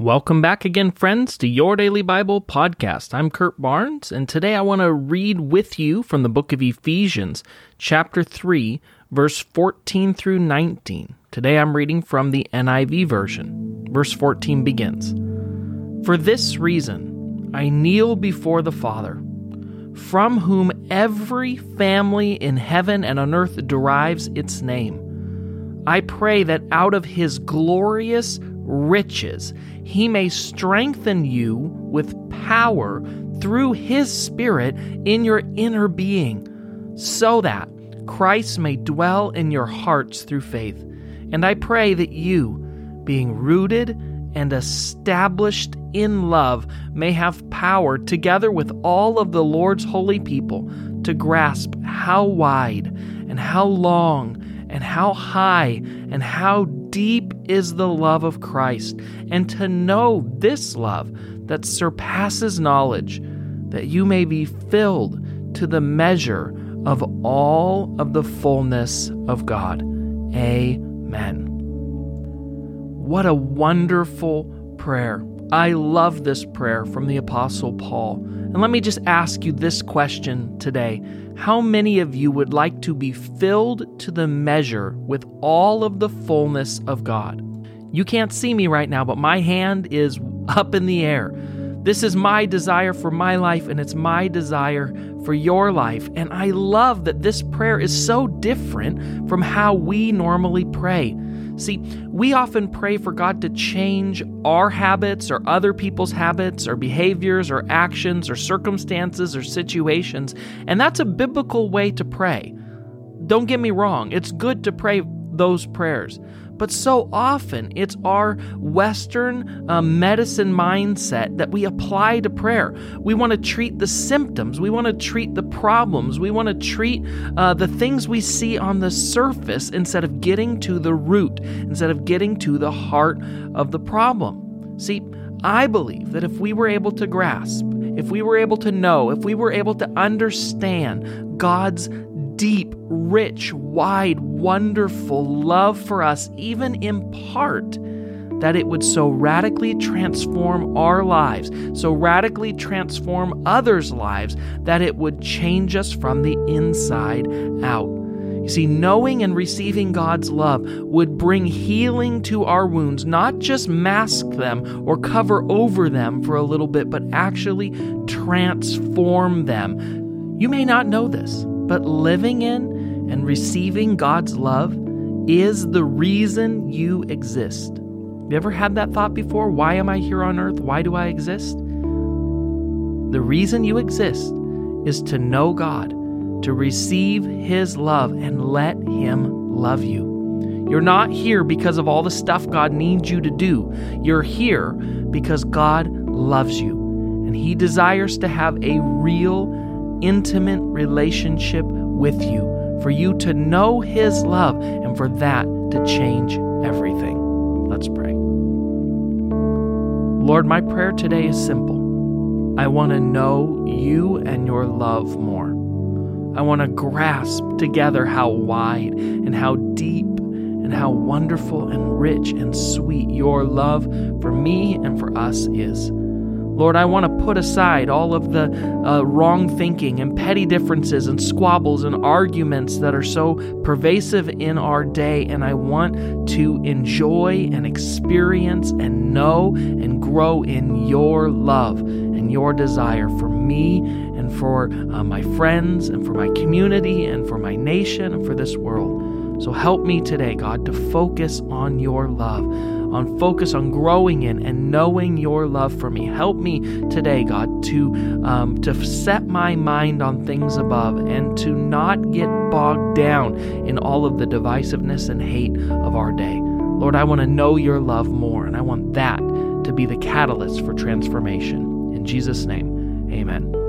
Welcome back again, friends, to Your Daily Bible Podcast. I'm Kurt Barnes, and today I want to read with you from the book of Ephesians, chapter 3, verse 14 through 19. Today I'm reading from the NIV version. Verse 14 begins For this reason, I kneel before the Father, from whom every family in heaven and on earth derives its name. I pray that out of his glorious riches, he may strengthen you with power through his Spirit in your inner being, so that Christ may dwell in your hearts through faith. And I pray that you, being rooted and established in love, may have power, together with all of the Lord's holy people, to grasp how wide and how long and how high and how deep is the love of Christ, and to know this love that surpasses knowledge, that you may be filled to the measure of all of the fullness of God. Amen. What a wonderful prayer. I love this prayer from the Apostle Paul. And let me just ask you this question today How many of you would like to be filled to the measure with all of the fullness of God? You can't see me right now, but my hand is up in the air. This is my desire for my life, and it's my desire for your life. And I love that this prayer is so different from how we normally pray. See, we often pray for God to change our habits or other people's habits or behaviors or actions or circumstances or situations, and that's a biblical way to pray. Don't get me wrong, it's good to pray those prayers. But so often it's our Western uh, medicine mindset that we apply to prayer. We want to treat the symptoms, we want to treat the problems, we want to treat uh, the things we see on the surface instead of getting to the root, instead of getting to the heart of the problem. See, I believe that if we were able to grasp, if we were able to know, if we were able to understand God's deep, rich, wide, wonderful love for us, even in part, that it would so radically transform our lives, so radically transform others' lives, that it would change us from the inside out. You see, knowing and receiving God's love would bring healing to our wounds, not just mask them or cover over them for a little bit, but actually transform them. You may not know this, but living in and receiving God's love is the reason you exist. You ever had that thought before? Why am I here on earth? Why do I exist? The reason you exist is to know God, to receive His love, and let Him love you. You're not here because of all the stuff God needs you to do. You're here because God loves you, and He desires to have a real intimate relationship with you, for you to know His love, and for that to change everything. Let's pray. Lord, my prayer today is simple. I want to know you and your love more. I want to grasp together how wide and how deep and how wonderful and rich and sweet your love for me and for us is. Lord, I want to put aside all of the uh, wrong thinking and petty differences and squabbles and arguments that are so pervasive in our day, and I want to enjoy and experience and know and grow in your love and your desire for me and for uh, my friends and for my community and for my nation and for this world. So help me today, God, to focus on your love, on focus on growing in and knowing your love for me. Help me today, God, to um, to set my mind on things above and to not get bogged down in all of the divisiveness and hate of our day. Lord, I want to know your love more, and I want that to be the catalyst for transformation. In Jesus' name, amen.